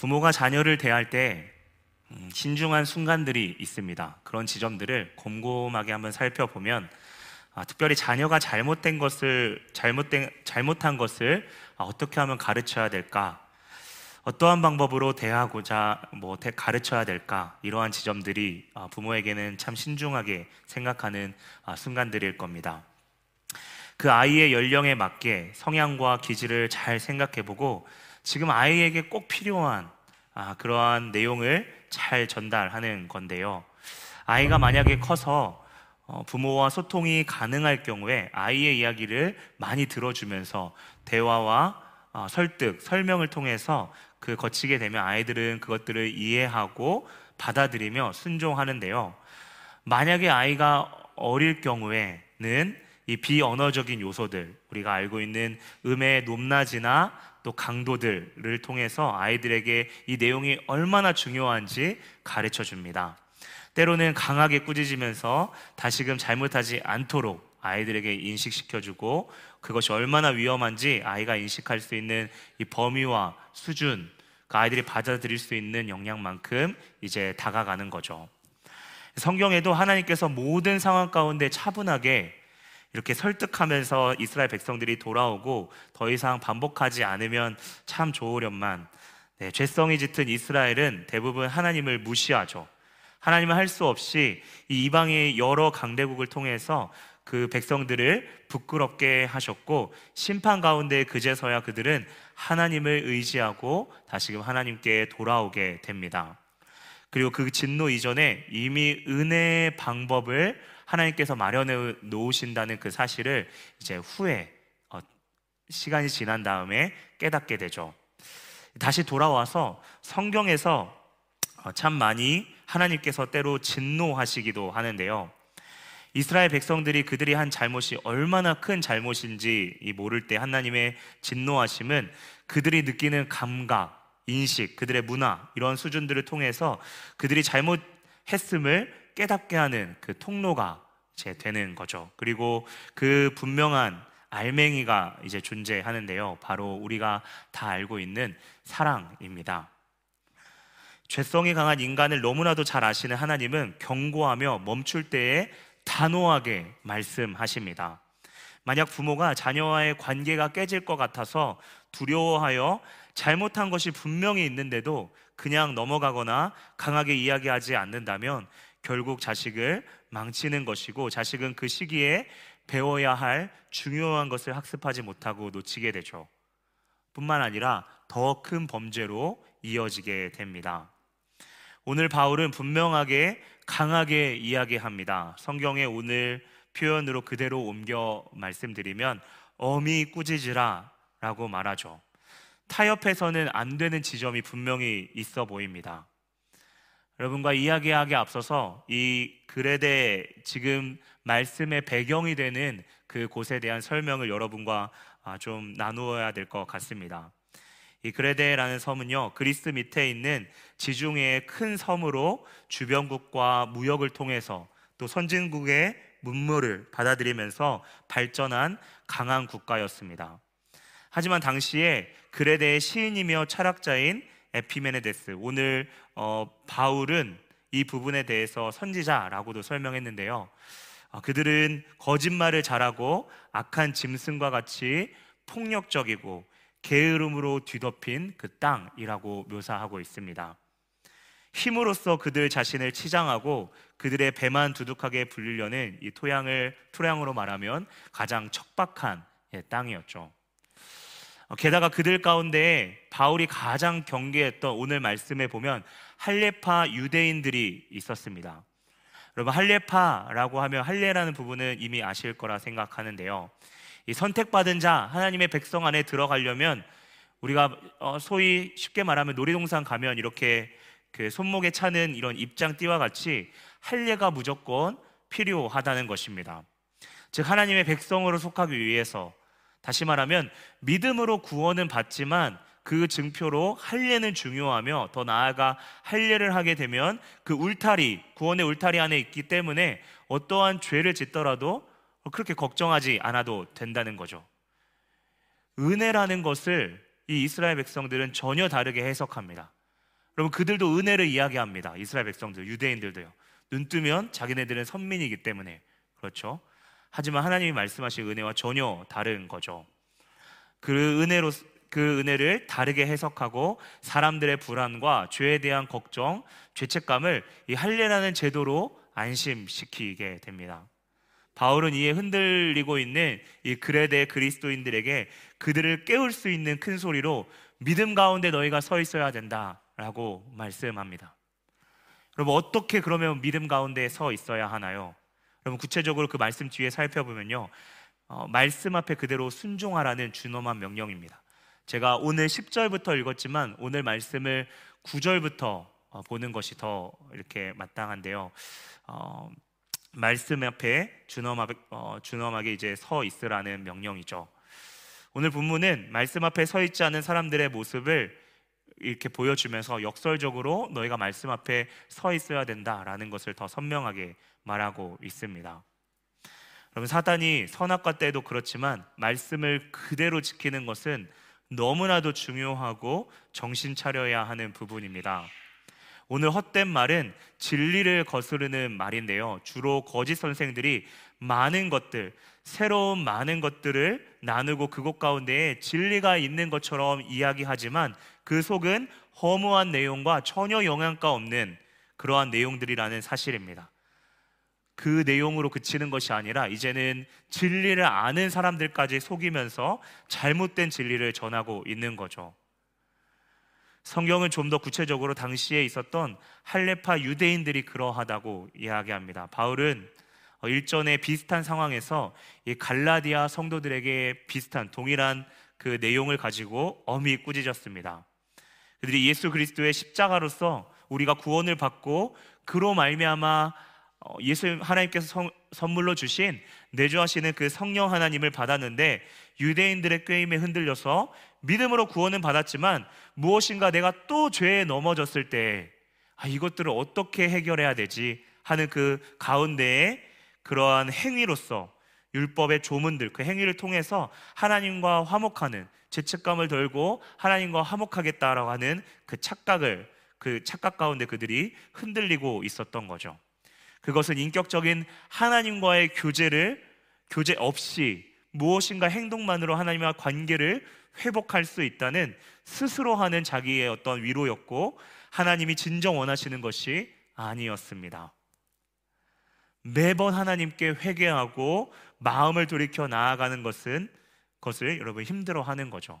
부모가 자녀를 대할 때 음, 신중한 순간들이 있습니다. 그런 지점들을 곰곰하게 한번 살펴보면 아, 특별히 자녀가 잘못된 것을 잘못된 잘못한 것을 아, 어떻게 하면 가르쳐야 될까? 어떠한 방법으로 대하고자 뭐 가르쳐야 될까? 이러한 지점들이 아, 부모에게는 참 신중하게 생각하는 아, 순간들일 겁니다. 그 아이의 연령에 맞게 성향과 기질을 잘 생각해보고 지금 아이에게 꼭 필요한 아, 그러한 내용을 잘 전달하는 건데요. 아이가 만약에 커서 어, 부모와 소통이 가능할 경우에 아이의 이야기를 많이 들어주면서 대화와 어, 설득, 설명을 통해서 그 거치게 되면 아이들은 그것들을 이해하고 받아들이며 순종하는데요. 만약에 아이가 어릴 경우에는 이 비언어적인 요소들, 우리가 알고 있는 음의 높낮이나 또 강도들을 통해서 아이들에게 이 내용이 얼마나 중요한지 가르쳐 줍니다. 때로는 강하게 꾸짖으면서 다시금 잘못하지 않도록 아이들에게 인식시켜주고 그것이 얼마나 위험한지 아이가 인식할 수 있는 이 범위와 수준, 그 아이들이 받아들일 수 있는 역량만큼 이제 다가가는 거죠. 성경에도 하나님께서 모든 상황 가운데 차분하게 이렇게 설득하면서 이스라엘 백성들이 돌아오고 더 이상 반복하지 않으면 참 좋으련만 네, 죄성이 짙은 이스라엘은 대부분 하나님을 무시하죠. 하나님은 할 수 없이 이 이방의 여러 강대국을 통해서 그 백성들을 부끄럽게 하셨고 심판 가운데 그제서야 그들은 하나님을 의지하고 다시금 하나님께 돌아오게 됩니다. 그리고 그 진노 이전에 이미 은혜의 방법을 하나님께서 마련해 놓으신다는 그 사실을 이제 후에 어, 시간이 지난 다음에 깨닫게 되죠. 다시 돌아와서 성경에서 어, 참 많이 하나님께서 때로 진노하시기도 하는데요. 이스라엘 백성들이 그들이 한 잘못이 얼마나 큰 잘못인지 모를 때 하나님의 진노하심은 그들이 느끼는 감각, 인식, 그들의 문화 이런 수준들을 통해서 그들이 잘못했음을 깨닫게 하는 그 통로가 이제 되는 거죠. 그리고 그 분명한 알맹이가 이제 존재하는데요. 바로 우리가 다 알고 있는 사랑입니다. 죄성이 강한 인간을 너무나도 잘 아시는 하나님은 경고하며 멈출 때에 단호하게 말씀하십니다. 만약 부모가 자녀와의 관계가 깨질 것 같아서 두려워하여 잘못한 것이 분명히 있는데도 그냥 넘어가거나 강하게 이야기하지 않는다면 결국 자식을 망치는 것이고 자식은 그 시기에 배워야 할 중요한 것을 학습하지 못하고 놓치게 되죠. 뿐만 아니라 더 큰 범죄로 이어지게 됩니다. 오늘 바울은 분명하게 강하게 이야기합니다. 성경의 오늘 표현으로 그대로 옮겨 말씀드리면 어미 꾸짖으라 라고 말하죠. 타협해서는 안 되는 지점이 분명히 있어 보입니다. 여러분과 이야기하기 앞서서 이 글에 대해 지금 말씀의 배경이 되는 그 곳에 대한 설명을 여러분과 아, 좀 나누어야 될 것 같습니다. 이 그레데라는 섬은요 그리스 밑에 있는 지중해의 큰 섬으로 주변국과 무역을 통해서 또 선진국의 문물을 받아들이면서 발전한 강한 국가였습니다. 하지만 당시에 그레데의 시인이며 철학자인 에피메네데스 오늘 어, 바울은 이 부분에 대해서 선지자라고도 설명했는데요. 어, 그들은 거짓말을 잘하고 악한 짐승과 같이 폭력적이고 게으름으로 뒤덮인 그 땅이라고 묘사하고 있습니다. 힘으로써 그들 자신을 치장하고 그들의 배만 두둑하게 불리려는 이 토양을 토양으로 말하면 가장 척박한 예, 땅이었죠. 어, 게다가 그들 가운데 바울이 가장 경계했던 오늘 말씀에 보면 할례파 유대인들이 있었습니다. 여러분 할례파라고 하면 할례라는 부분은 이미 아실 거라 생각하는데요. 이 선택받은 자 하나님의 백성 안에 들어가려면 우리가 어, 소위 쉽게 말하면 놀이동산 가면 이렇게 그 손목에 차는 이런 입장띠와 같이 할례가 무조건 필요하다는 것입니다. 즉 하나님의 백성으로 속하기 위해서 다시 말하면 믿음으로 구원은 받지만 그 증표로 할례는 중요하며 더 나아가 할례를 하게 되면 그 울타리 구원의 울타리 안에 있기 때문에 어떠한 죄를 짓더라도 그렇게 걱정하지 않아도 된다는 거죠. 은혜라는 것을 이 이스라엘 백성들은 전혀 다르게 해석합니다. 여러분 그들도 은혜를 이야기합니다. 이스라엘 백성들, 유대인들도요. 눈 뜨면 자기네들은 선민이기 때문에 그렇죠. 하지만 하나님이 말씀하신 은혜와 전혀 다른 거죠. 그 은혜로 그 은혜를 다르게 해석하고 사람들의 불안과 죄에 대한 걱정, 죄책감을 이 할례라는 제도로 안심시키게 됩니다. 바울은 이에 흔들리고 있는 이 그레데 그리스도인들에게 그들을 깨울 수 있는 큰 소리로 믿음 가운데 너희가 서 있어야 된다라고 말씀합니다. 여러분 어떻게 그러면 믿음 가운데 서 있어야 하나요? 여러분 구체적으로 그 말씀 뒤에 살펴보면요. 어, 말씀 앞에 그대로 순종하라는 준엄한 명령입니다. 제가 오늘 10절부터 읽었지만 오늘 말씀을 9절부터 어, 보는 것이 더 이렇게 마땅한데요. 어, 말씀 앞에 준엄하게, 어, 준엄하게 이제 서 있으라는 명령이죠. 오늘 본문은 말씀 앞에 서 있지 않은 사람들의 모습을 이렇게 보여주면서 역설적으로 너희가 말씀 앞에 서 있어야 된다라는 것을 더 선명하게 말하고 있습니다. 여러분 사단이 선악과 때도 그렇지만 말씀을 그대로 지키는 것은 너무나도 중요하고 정신 차려야 하는 부분입니다. 오늘 헛된 말은 진리를 거스르는 말인데요. 주로 거짓 선생들이 많은 것들, 새로운 많은 것들을 나누고 그곳 가운데에 진리가 있는 것처럼 이야기하지만 그 속은 허무한 내용과 전혀 영향가 없는 그러한 내용들이라는 사실입니다. 그 내용으로 그치는 것이 아니라 이제는 진리를 아는 사람들까지 속이면서 잘못된 진리를 전하고 있는 거죠. 성경은 좀 더 구체적으로 당시에 있었던 할레파 유대인들이 그러하다고 이야기합니다. 바울은 일전에 비슷한 상황에서 이 갈라디아 성도들에게 비슷한 동일한 그 내용을 가지고 엄히 꾸짖었습니다. 그들이 예수 그리스도의 십자가로서 우리가 구원을 받고 그로 말미암아 어, 예수 하나님께서 성, 선물로 주신 내주하시는 그 성령 하나님을 받았는데 유대인들의 꾀임에 흔들려서 믿음으로 구원은 받았지만 무엇인가 내가 또 죄에 넘어졌을 때 아, 이것들을 어떻게 해결해야 되지 하는 그 가운데에 그러한 행위로서 율법의 조문들 그 행위를 통해서 하나님과 화목하는 죄책감을 덜고 하나님과 화목하겠다라고 하는 그 착각을 그 착각 가운데 그들이 흔들리고 있었던 거죠. 그것은 인격적인 하나님과의 교제를 교제 없이 무엇인가 행동만으로 하나님과 관계를 회복할 수 있다는 스스로 하는 자기의 어떤 위로였고 하나님이 진정 원하시는 것이 아니었습니다. 매번 하나님께 회개하고 마음을 돌이켜 나아가는 것은 것을 여러분 힘들어 하는 거죠.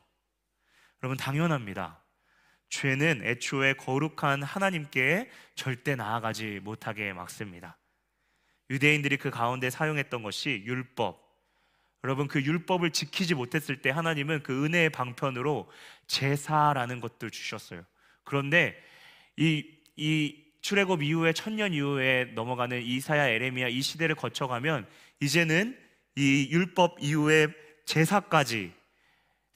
여러분 당연합니다. 죄는 애초에 거룩한 하나님께 절대 나아가지 못하게 막습니다. 유대인들이 그 가운데 사용했던 것이 율법. 여러분 그 율법을 지키지 못했을 때 하나님은 그 은혜의 방편으로 제사라는 것들 주셨어요. 그런데 이, 이 출애굽 이후에 천년 이후에 넘어가는 이사야 에레미야 이 시대를 거쳐가면 이제는 이 율법 이후에 제사까지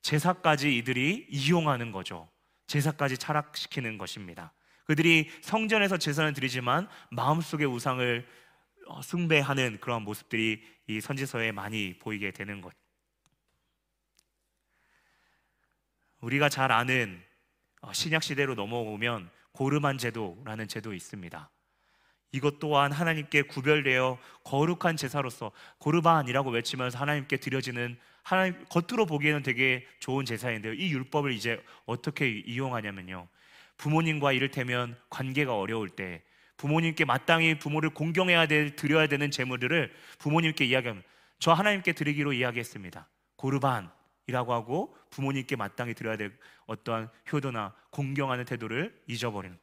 제사까지 이들이 이용하는 거죠. 제사까지 철학시키는 것입니다. 그들이 성전에서 제사를 드리지만 마음속의 우상을 어, 숭배하는 그런 모습들이 이 선지서에 많이 보이게 되는 것. 우리가 잘 아는 어, 신약 시대로 넘어오면 고르만 제도라는 제도 있습니다. 이것 또한 하나님께 구별되어 거룩한 제사로서 고르반이라고 외치면서 하나님께 드려지는 하나님 겉으로 보기에는 되게 좋은 제사인데요. 이 율법을 이제 어떻게 이용하냐면요. 부모님과 이를테면 관계가 어려울 때 부모님께 마땅히 부모를 공경해야 될 드려야 되는 제물들을 부모님께 이야기하면 저 하나님께 드리기로 이야기했습니다. 고르반이라고 하고 부모님께 마땅히 드려야 될 어떠한 효도나 공경하는 태도를 잊어버리는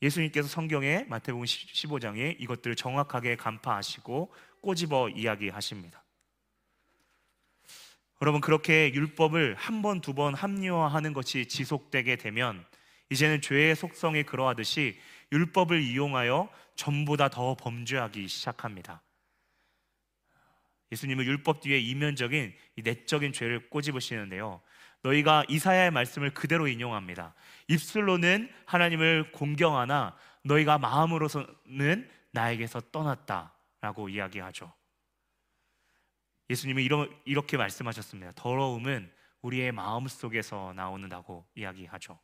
예수님께서 성경에 마태복음 15장에 이것들을 정확하게 간파하시고 꼬집어 이야기하십니다. 여러분 그렇게 율법을 한 번, 두 번 합리화하는 것이 지속되게 되면 이제는 죄의 속성이 그러하듯이 율법을 이용하여 전보다 더 범죄하기 시작합니다. 예수님은 율법 뒤에 이면적인 내적인 죄를 꼬집으시는데요. 너희가 이사야의 말씀을 그대로 인용합니다. 입술로는 하나님을 공경하나 너희가 마음으로서는 나에게서 떠났다라고 이야기하죠. 예수님은 이렇게 말씀하셨습니다. 더러움은 우리의 마음 속에서 나오는다고 이야기하죠.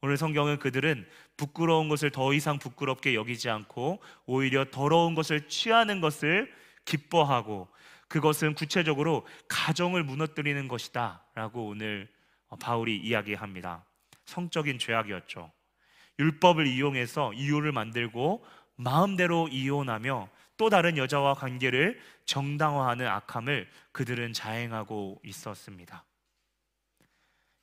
오늘 성경은 그들은 부끄러운 것을 더 이상 부끄럽게 여기지 않고 오히려 더러운 것을 취하는 것을 기뻐하고 그것은 구체적으로 가정을 무너뜨리는 것이다 라고 오늘 바울이 이야기합니다. 성적인 죄악이었죠. 율법을 이용해서 이유를 만들고 마음대로 이혼하며 또 다른 여자와 관계를 정당화하는 악함을 그들은 자행하고 있었습니다.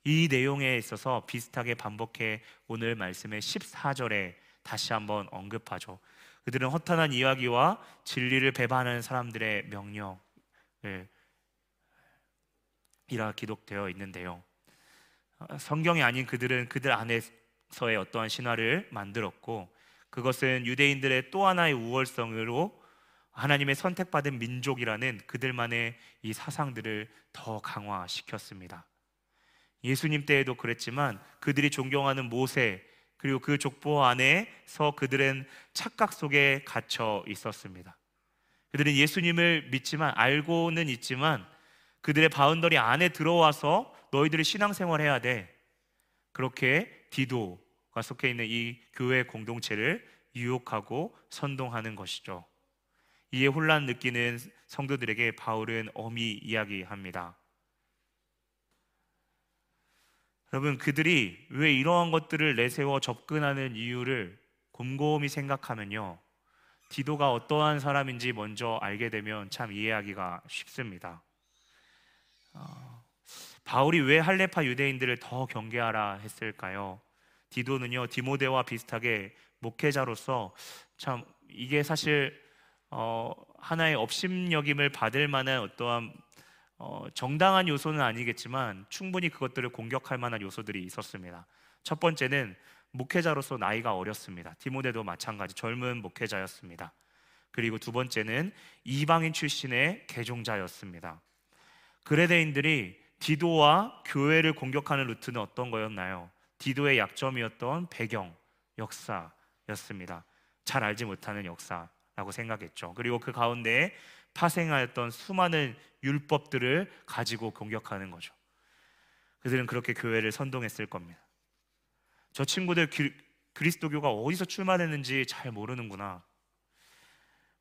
이 내용에 있어서 비슷하게 반복해 오늘 말씀의 14절에 다시 한번 언급하죠. 그들은 허탄한 이야기와 진리를 배반하는 사람들의 명령을 이라 기록되어 있는데요. 성경이 아닌 그들은 그들 안에서의 어떠한 신화를 만들었고 그것은 유대인들의 또 하나의 우월성으로 하나님의 선택받은 민족이라는 그들만의 이 사상들을 더 강화시켰습니다. 예수님 때에도 그랬지만 그들이 존경하는 모세 그리고 그 족보 안에서 그들은 착각 속에 갇혀 있었습니다. 그들은 예수님을 믿지만 알고는 있지만 그들의 boundary 안에 들어와서 너희들이 신앙생활 해야 돼. 그렇게 디도가 속해 있는 이 교회 공동체를 유혹하고 선동하는 것이죠. 이에 혼란 느끼는 성도들에게 바울은 엄히 이야기합니다. 여러분 그들이 왜 이러한 것들을 내세워 접근하는 이유를 곰곰이 생각하면요. 디도가 어떠한 사람인지 먼저 알게 되면 참 이해하기가 쉽습니다. 어, 바울이 왜 할레파 유대인들을 더 경계하라 했을까요? 디도는요 디모데와 비슷하게 목회자로서 참 이게 사실 어, 하나의 업심여김을 받을 만한 어떠한 어, 정당한 요소는 아니겠지만 충분히 그것들을 공격할 만한 요소들이 있었습니다. 첫 번째는 목회자로서 나이가 어렸습니다. 디모데도 마찬가지 젊은 목회자였습니다. 그리고 두 번째는 이방인 출신의 개종자였습니다. 그레데인들이 디도와 교회를 공격하는 루트는 어떤 거였나요? 디도의 약점이었던 배경, 역사였습니다. 잘 알지 못하는 역사 라고 생각했죠. 그리고 그 가운데 파생하였던 수많은 율법들을 가지고 공격하는 거죠. 그들은 그렇게 교회를 선동했을 겁니다. 저 친구들 기, 그리스도교가 어디서 출마했는지 잘 모르는구나.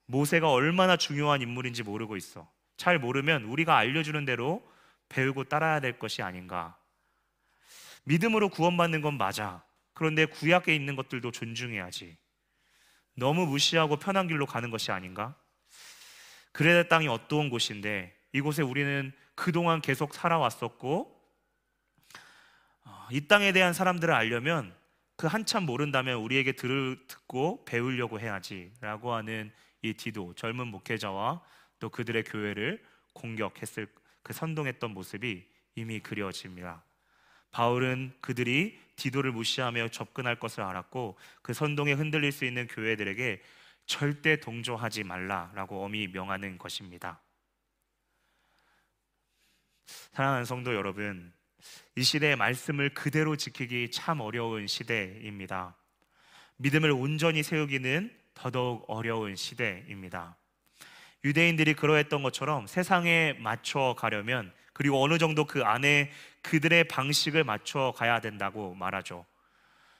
모세가 얼마나 중요한 인물인지 모르고 있어. 잘 모르면 우리가 알려주는 대로 배우고 따라야 될 것이 아닌가. 믿음으로 구원받는 건 맞아. 그런데 구약에 있는 것들도 존중해야지. 너무 무시하고 편한 길로 가는 것이 아닌가? 그레다 땅이 어떠한 곳인데 이곳에 우리는 그동안 계속 살아왔었고 어, 이 땅에 대한 사람들을 알려면 그 한참 모른다면 우리에게 들을 듣고 배우려고 해야지라고 하는 이 디도 젊은 목회자와 또 그들의 교회를 공격했을 그 선동했던 모습이 이미 그려집니다. 바울은 그들이 디도를 무시하며 접근할 것을 알았고 그 선동에 흔들릴 수 있는 교회들에게 절대 동조하지 말라라고 엄히 명하는 것입니다. 사랑하는 성도 여러분, 이 시대의 말씀을 그대로 지키기 참 어려운 시대입니다. 믿음을 온전히 세우기는 더더욱 어려운 시대입니다. 유대인들이 그러했던 것처럼 세상에 맞춰 가려면 그리고 어느 정도 그 안에 그들의 방식을 맞춰 가야 된다고 말하죠.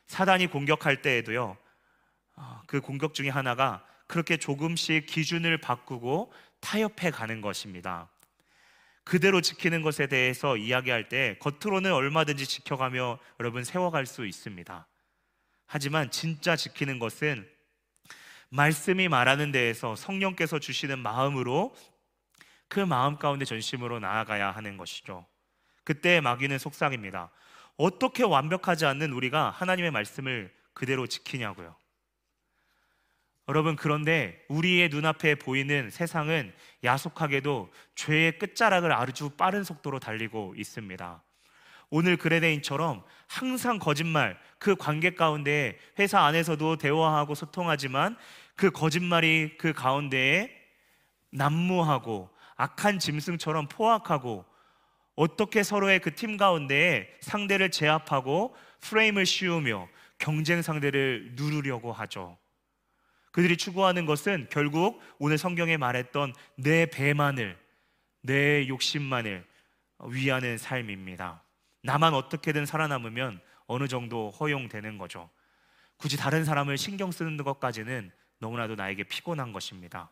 사단이 공격할 때에도요, 아, 그 공격 중에 하나가 그렇게 조금씩 기준을 바꾸고 타협해 가는 것입니다. 그대로 지키는 것에 대해서 이야기할 때 겉으로는 얼마든지 지켜가며 여러분 세워갈 수 있습니다. 하지만 진짜 지키는 것은 말씀이 말하는 데에서 성령께서 주시는 마음으로 그 마음 가운데 전심으로 나아가야 하는 것이죠. 그때 마귀는 속삭입니다. 어떻게 완벽하지 않는 우리가 하나님의 말씀을 그대로 지키냐고요. 여러분 그런데 우리의 눈앞에 보이는 세상은 야속하게도 죄의 끝자락을 아주 빠른 속도로 달리고 있습니다. 오늘 그레데인처럼 항상 거짓말, 그 관계 가운데 회사 안에서도 대화하고 소통하지만 그 거짓말이 그 가운데에 난무하고 악한 짐승처럼 포악하고 어떻게 서로의 그 팀 가운데에 상대를 제압하고 프레임을 씌우며 경쟁 상대를 누르려고 하죠. 그들이 추구하는 것은 결국 오늘 성경에 말했던 내 배만을, 내 욕심만을 위하는 삶입니다. 나만 어떻게든 살아남으면 어느 정도 허용되는 거죠. 굳이 다른 사람을 신경 쓰는 것까지는 너무나도 나에게 피곤한 것입니다.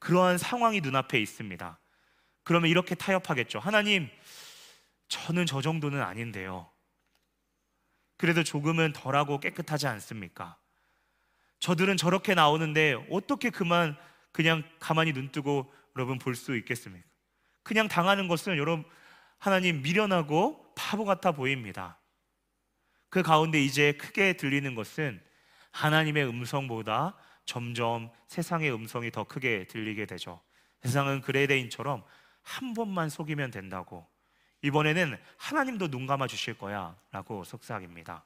그러한 상황이 눈앞에 있습니다. 그러면 이렇게 타협하겠죠. 하나님, 저는 저 정도는 아닌데요. 그래도 조금은 덜하고 깨끗하지 않습니까? 저들은 저렇게 나오는데 어떻게 그만 그냥 가만히 눈 뜨고 여러분 볼 수 있겠습니까? 그냥 당하는 것은 여러분 하나님 미련하고 바보 같아 보입니다. 그 가운데 이제 크게 들리는 것은 하나님의 음성보다 점점 세상의 음성이 더 크게 들리게 되죠. 세상은 그레데인처럼 한 번만 속이면 된다고. 이번에는 하나님도 눈 감아 주실 거야 라고 속삭입니다.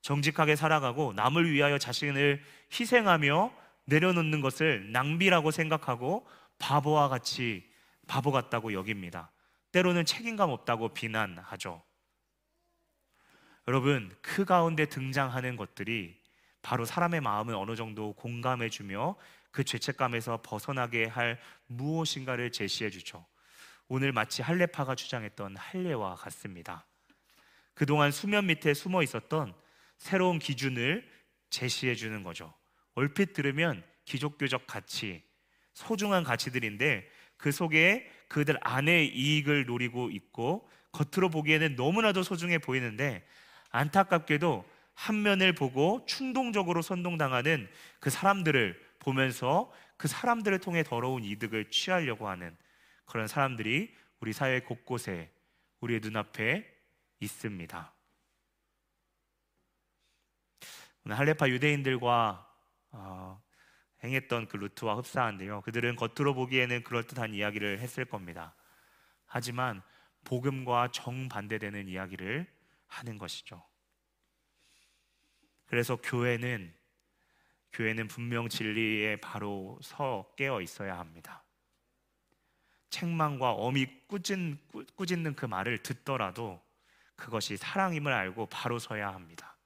정직하게 살아가고 남을 위하여 자신을 희생하며 내려놓는 것을 낭비라고 생각하고 바보와 같이 바보 같다고 여깁니다. 때로는 책임감 없다고 비난하죠. 여러분, 그 가운데 등장하는 것들이 바로 사람의 마음을 어느 정도 공감해 주며 그 죄책감에서 벗어나게 할 무엇인가를 제시해 주죠. 오늘 마치 할례파가 주장했던 할례와 같습니다. 그동안 수면 밑에 숨어 있었던 새로운 기준을 제시해 주는 거죠. 얼핏 들으면 기독교적 가치, 소중한 가치들인데 그 속에 그들 안의 이익을 노리고 있고 겉으로 보기에는 너무나도 소중해 보이는데 안타깝게도 한 면을 보고 충동적으로 선동당하는 그 사람들을 보면서 그 사람들을 통해 더러운 이득을 취하려고 하는 그런 사람들이 우리 사회 곳곳에 우리의 눈앞에 있습니다. 오늘 할레파 유대인들과 어, 행했던 그 루트와 흡사한데요. 그들은 겉으로 보기에는 그럴듯한 이야기를 했을 겁니다. 하지만 복음과 정반대되는 이야기를 하는 것이죠. 그래서 교회는 교회는 분명 진리에 바로 서 깨어 있어야 합니다. 책망과 어미 꾸짖, 꾸짖는 그 말을 듣더라도 그것이 사랑임을 알고 바로 서야 합니다.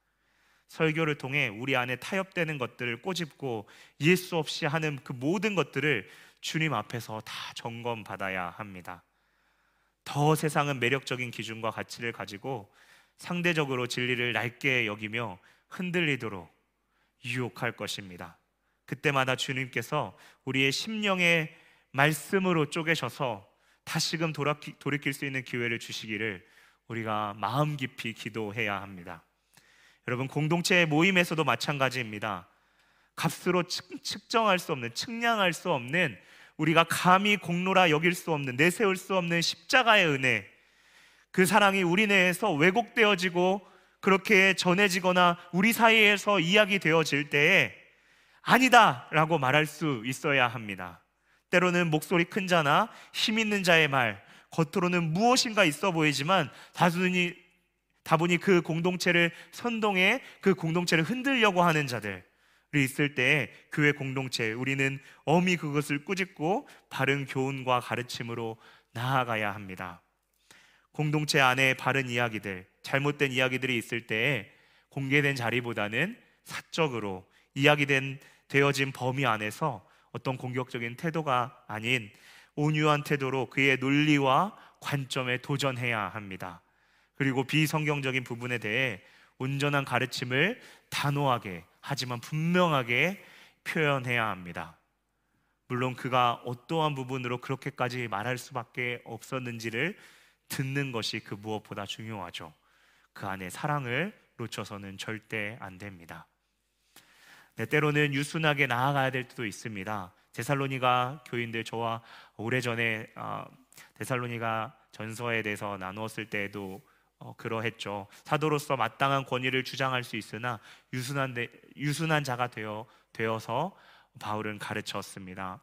설교를 통해 우리 안에 타협되는 것들을 꼬집고 예수 없이 하는 그 모든 것들을 주님 앞에서 다 점검 받아야 합니다. 더 세상은 매력적인 기준과 가치를 가지고 상대적으로 진리를 낮게 여기며 흔들리도록 유혹할 것입니다. 그때마다 주님께서 우리의 심령의 말씀으로 쪼개셔서 다시금 돌이킬 수 있는 기회를 주시기를 우리가 마음 깊이 기도해야 합니다. 여러분 공동체 모임에서도 마찬가지입니다. 값으로 측정할 수 없는 측량할 수 없는 우리가 감히 공로라 여길 수 없는 내세울 수 없는 십자가의 은혜 그 사랑이 우리 내에서 왜곡되어지고 그렇게 전해지거나 우리 사이에서 이야기되어질 때에 아니다 라고 말할 수 있어야 합니다. 때로는 목소리 큰 자나 힘 있는 자의 말, 겉으로는 무엇인가 있어 보이지만 다분히 다분히 그 공동체를 선동해 그 공동체를 흔들려고 하는 자들 이 있을 때 교회 공동체 우리는 엄히 그것을 꾸짖고 바른 교훈과 가르침으로 나아가야 합니다. 공동체 안에 바른 이야기들, 잘못된 이야기들이 있을 때 공개된 자리보다는 사적으로 이야기된 되어진 범위 안에서 어떤 공격적인 태도가 아닌 온유한 태도로 그의 논리와 관점에 도전해야 합니다. 그리고 비성경적인 부분에 대해 온전한 가르침을 단호하게 하지만 분명하게 표현해야 합니다. 물론 그가 어떠한 부분으로 그렇게까지 말할 수밖에 없었는지를 듣는 것이 그 무엇보다 중요하죠. 그 안에 사랑을 놓쳐서는 절대 안 됩니다. 네, 때로는 유순하게 나아가야 될 때도 있습니다. 데살로니가 교인들 저와 오래전에 어, 데살로니가 전서에 대해서 나누었을 때에도 어, 그러했죠. 사도로서 마땅한 권위를 주장할 수 있으나 유순한 데, 유순한 자가 되어 되어서 바울은 가르쳤습니다.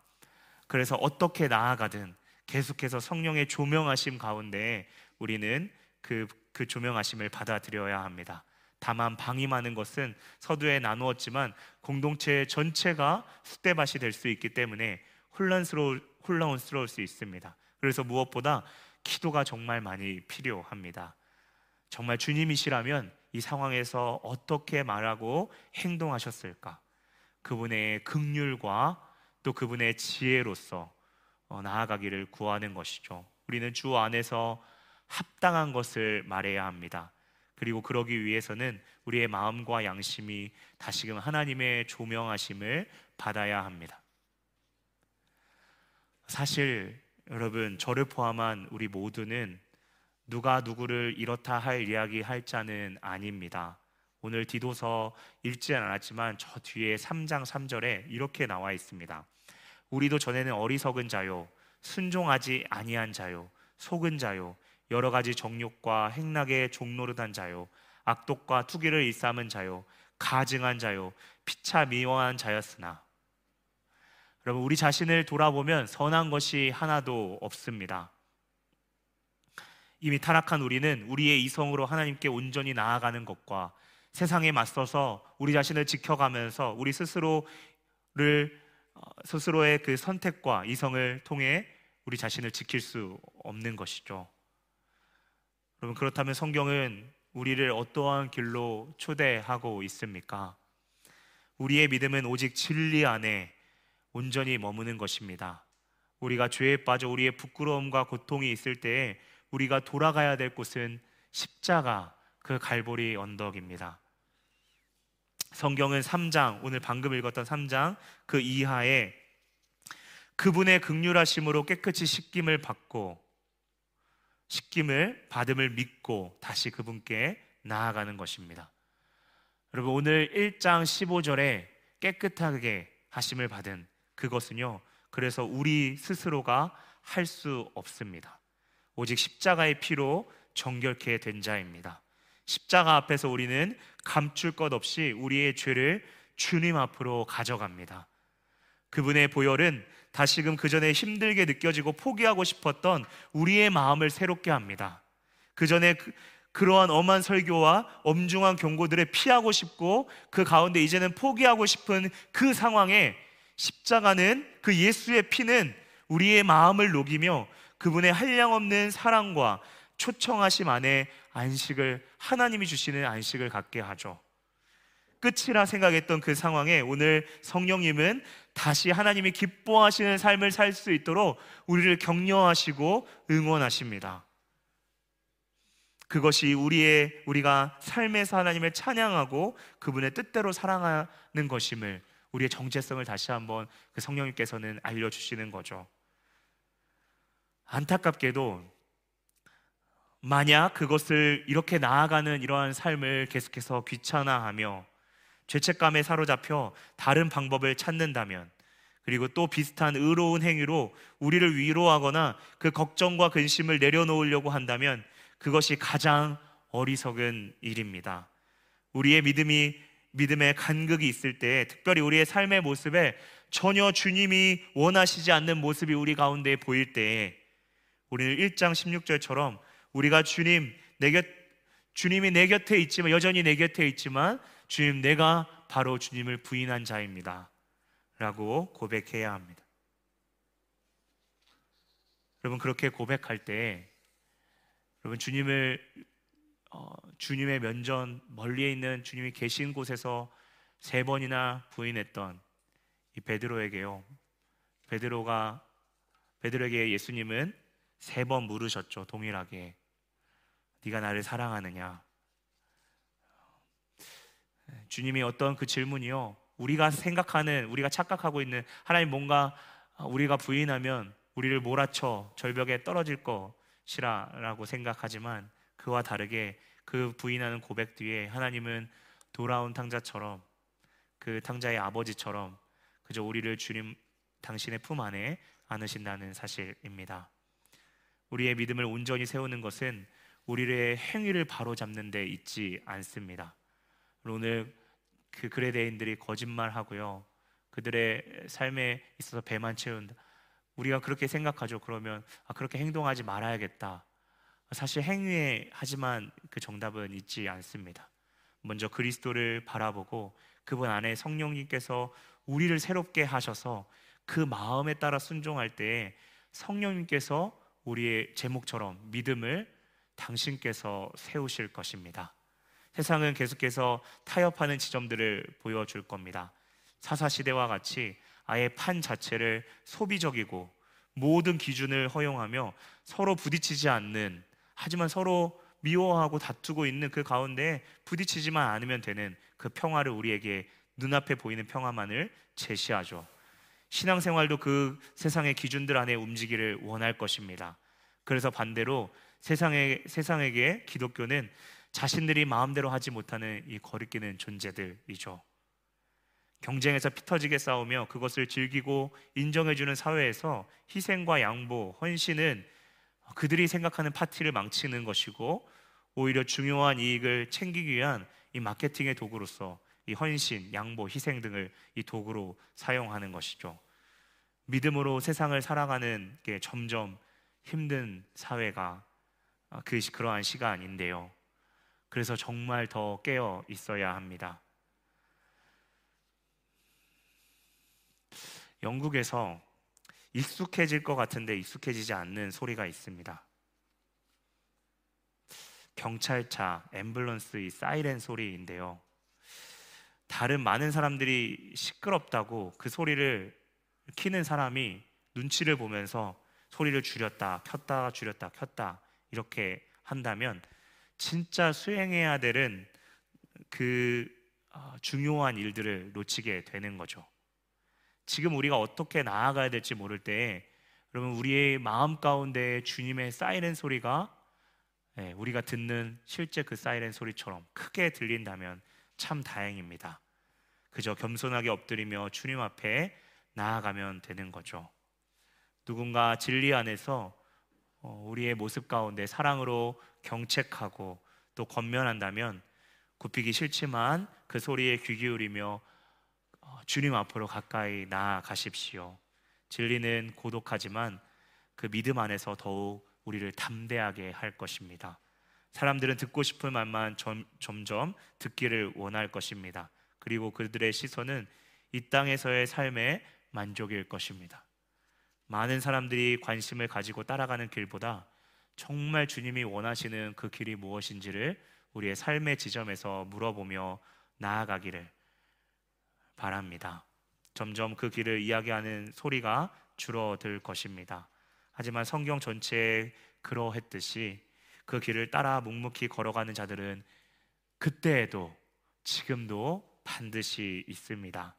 그래서 어떻게 나아가든 계속해서 성령의 조명하심 가운데 우리는 그, 그 조명하심을 받아들여야 합니다. 다만 방임하는 것은 서두에 나누었지만 공동체 전체가 숫대밭이 될 수 있기 때문에 혼란스러울, 혼란스러울 수 있습니다. 그래서 무엇보다 기도가 정말 많이 필요합니다. 정말 주님이시라면 이 상황에서 어떻게 말하고 행동하셨을까? 그분의 극률과 또 그분의 지혜로서 어, 나아가기를 구하는 것이죠. 우리는 주 안에서 합당한 것을 말해야 합니다. 그리고 그러기 위해서는 우리의 마음과 양심이 다시금 하나님의 조명하심을 받아야 합니다. 사실 여러분 저를 포함한 우리 모두는 누가 누구를 이렇다 할 이야기 할 자는 아닙니다. 오늘 디도서 읽지 않았지만 저 뒤에 3장 3절에 이렇게 나와 있습니다. 우리도 전에는 어리석은 자요 순종하지 아니한 자요 속은 자요 여러 가지 정욕과 행락에 종노릇한 자요 악독과 투기를 일삼은 자요 가증한 자요 피차 미워한 자였으나 여러분 우리 자신을 돌아보면 선한 것이 하나도 없습니다. 이미 타락한 우리는 우리의 이성으로 하나님께 온전히 나아가는 것과 세상에 맞서서 우리 자신을 지켜가면서 우리 스스로를 어, 스스로의 그 선택과 이성을 통해 우리 자신을 지킬 수 없는 것이죠. 여러분 그렇다면 성경은 우리를 어떠한 길로 초대하고 있습니까? 우리의 믿음은 오직 진리 안에 온전히 머무는 것입니다. 우리가 죄에 빠져 우리의 부끄러움과 고통이 있을 때에 우리가 돌아가야 될 곳은 십자가 그 갈보리 언덕입니다. 성경은 3장 오늘 방금 읽었던 3장 그 이하에 그분의 극률하심으로 깨끗이 씻김을 받고 씻김을 받음을 믿고 다시 그분께 나아가는 것입니다. 여러분 오늘 1장 15절에 깨끗하게 하심을 받은 그것은요. 그래서 우리 스스로가 할 수 없습니다. 오직 십자가의 피로 정결케 된 자입니다. 십자가 앞에서 우리는 감출 것 없이 우리의 죄를 주님 앞으로 가져갑니다. 그분의 보혈은 다시금 그 전에 힘들게 느껴지고 포기하고 싶었던 우리의 마음을 새롭게 합니다. 그 전에 그, 그러한 엄한 설교와 엄중한 경고들을 피하고 싶고 그 가운데 이제는 포기하고 싶은 그 상황에 십자가는 그 예수의 피는 우리의 마음을 녹이며 그분의 한량없는 사랑과 초청하심 안에 안식을 하나님이 주시는 안식을 갖게 하죠. 끝이라 생각했던 그 상황에 오늘 성령님은 다시 하나님이 기뻐하시는 삶을 살 수 있도록 우리를 격려하시고 응원하십니다. 그것이 우리의 우리가 삶에서 하나님을 찬양하고 그분의 뜻대로 사랑하는 것임을 우리의 정체성을 다시 한번 그 성령님께서는 알려 주시는 거죠. 안타깝게도 만약 그것을 이렇게 나아가는 이러한 삶을 계속해서 귀찮아하며 죄책감에 사로잡혀 다른 방법을 찾는다면 그리고 또 비슷한 의로운 행위로 우리를 위로하거나 그 걱정과 근심을 내려놓으려고 한다면 그것이 가장 어리석은 일입니다. 우리의 믿음이 믿음의 간극이 있을 때 특별히 우리의 삶의 모습에 전혀 주님이 원하시지 않는 모습이 우리 가운데 보일 때에 우리는 1장 16절처럼 우리가 주님 내 곁, 주님이 내 곁에 있지만 여전히 내 곁에 있지만 주님 내가 바로 주님을 부인한 자입니다. 라고 고백해야 합니다. 여러분 그렇게 고백할 때 여러분 주님을 어, 주님의 면전 멀리에 있는 주님이 계신 곳에서 세 번이나 부인했던 이 베드로에게요. 베드로가 베드로에게 예수님은 세 번 물으셨죠. 동일하게 네가 나를 사랑하느냐? 주님이 어떤 그 질문이요. 우리가 생각하는 우리가 착각하고 있는 하나님 뭔가 우리가 부인하면 우리를 몰아쳐 절벽에 떨어질 것이라라고 생각하지만 그와 다르게 그 부인하는 고백 뒤에 하나님은 돌아온 탕자처럼 그 탕자의 아버지처럼 그저 우리를 주님 당신의 품 안에 안으신다는 사실입니다. 우리의 믿음을 온전히 세우는 것은 우리의 행위를 바로잡는 데 있지 않습니다. 오늘 그 그레데인들이 거짓말하고요. 그들의 삶에 있어서 배만 채운다. 우리가 그렇게 생각하죠. 그러면 아, 그렇게 행동하지 말아야겠다. 사실 행위에 하지만 그 정답은 있지 않습니다. 먼저 그리스도를 바라보고 그분 안에 성령님께서 우리를 새롭게 하셔서 그 마음에 따라 순종할 때 성령님께서 우리의 제목처럼 믿음을 당신께서 세우실 것입니다. 세상은 계속해서 타협하는 지점들을 보여줄 겁니다. 사사 시대와 같이 아예 판 자체를 소비적이고 모든 기준을 허용하며 서로 부딪히지 않는 하지만 서로 미워하고 다투고 있는 그 가운데 부딪히지만 않으면 되는 그 평화를 우리에게 눈앞에 보이는 평화만을 제시하죠. 신앙생활도 그 세상의 기준들 안에 움직이를 원할 것입니다. 그래서 반대로 세상에, 세상에게 기독교는 자신들이 마음대로 하지 못하는 이 거리끼는 존재들이죠. 경쟁에서 피터지게 싸우며 그것을 즐기고 인정해주는 사회에서 희생과 양보, 헌신은 그들이 생각하는 파티를 망치는 것이고 오히려 중요한 이익을 챙기기 위한 이 마케팅의 도구로서 이 헌신, 양보, 희생 등을 이 도구로 사용하는 것이죠. 믿음으로 세상을 살아가는 게 점점 힘든 사회가 그 그러한 시간인데요. 그래서 정말 더 깨어 있어야 합니다. 영국에서 익숙해질 것 같은데 익숙해지지 않는 소리가 있습니다. 경찰차, 앰뷸런스 이 사이렌 소리인데요. 다른 많은 사람들이 시끄럽다고 그 소리를 키는 사람이 눈치를 보면서 소리를 줄였다, 켰다, 줄였다, 켰다 이렇게 한다면 진짜 수행해야 되는 그 아, 중요한 일들을 놓치게 되는 거죠. 지금 우리가 어떻게 나아가야 될지 모를 때 여러분 우리의 마음 가운데 주님의 사이렌 소리가 예, 우리가 듣는 실제 그 사이렌 소리처럼 크게 들린다면 참 다행입니다. 그저 겸손하게 엎드리며 주님 앞에 나아가면 되는 거죠. 누군가 진리 안에서 어, 우리의 모습 가운데 사랑으로 경책하고 또 권면한다면 굽히기 싫지만 그 소리에 귀 기울이며 어, 주님 앞으로 가까이 나아가십시오. 진리는 고독하지만 그 믿음 안에서 더욱 우리를 담대하게 할 것입니다. 사람들은 듣고 싶은 말만 점, 점점 듣기를 원할 것입니다. 그리고 그들의 시선은 이 땅에서의 삶의 만족일 것입니다. 많은 사람들이 관심을 가지고 따라가는 길보다 정말 주님이 원하시는 그 길이 무엇인지를 우리의 삶의 지점에서 물어보며 나아가기를 바랍니다. 점점 그 길을 이야기하는 소리가 줄어들 것입니다. 하지만 성경 전체에 그러했듯이 그 길을 따라 묵묵히 걸어가는 자들은 그때에도 지금도 반드시 있습니다.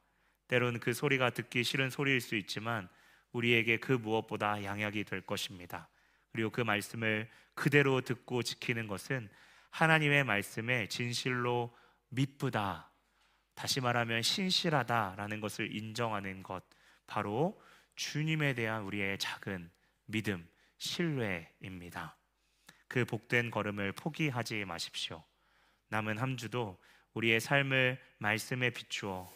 때로는 그 소리가 듣기 싫은 소리일 수 있지만 우리에게 그 무엇보다 양약이 될 것입니다. 그리고 그 말씀을 그대로 듣고 지키는 것은 하나님의 말씀에 진실로 미쁘다. 다시 말하면 신실하다라는 것을 인정하는 것. 바로 주님에 대한 우리의 작은 믿음, 신뢰입니다. 그 복된 걸음을 포기하지 마십시오. 남은 한 주도 우리의 삶을 말씀에 비추어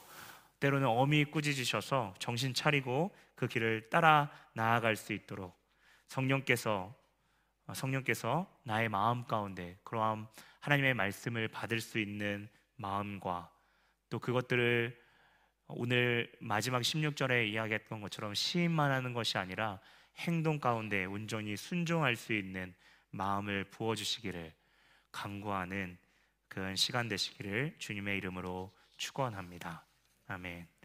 때로는 어미 꾸짖으셔서 정신 차리고 그 길을 따라 나아갈 수 있도록 성령께서 성령께서 나의 마음 가운데 그러한 하나님의 말씀을 받을 수 있는 마음과 또 그것들을 오늘 마지막 16절에 이야기했던 것처럼 시인만 하는 것이 아니라 행동 가운데 온전히 순종할 수 있는 마음을 부어 주시기를 간구하는 그런 시간 되시기를 주님의 이름으로 축원합니다. 아멘.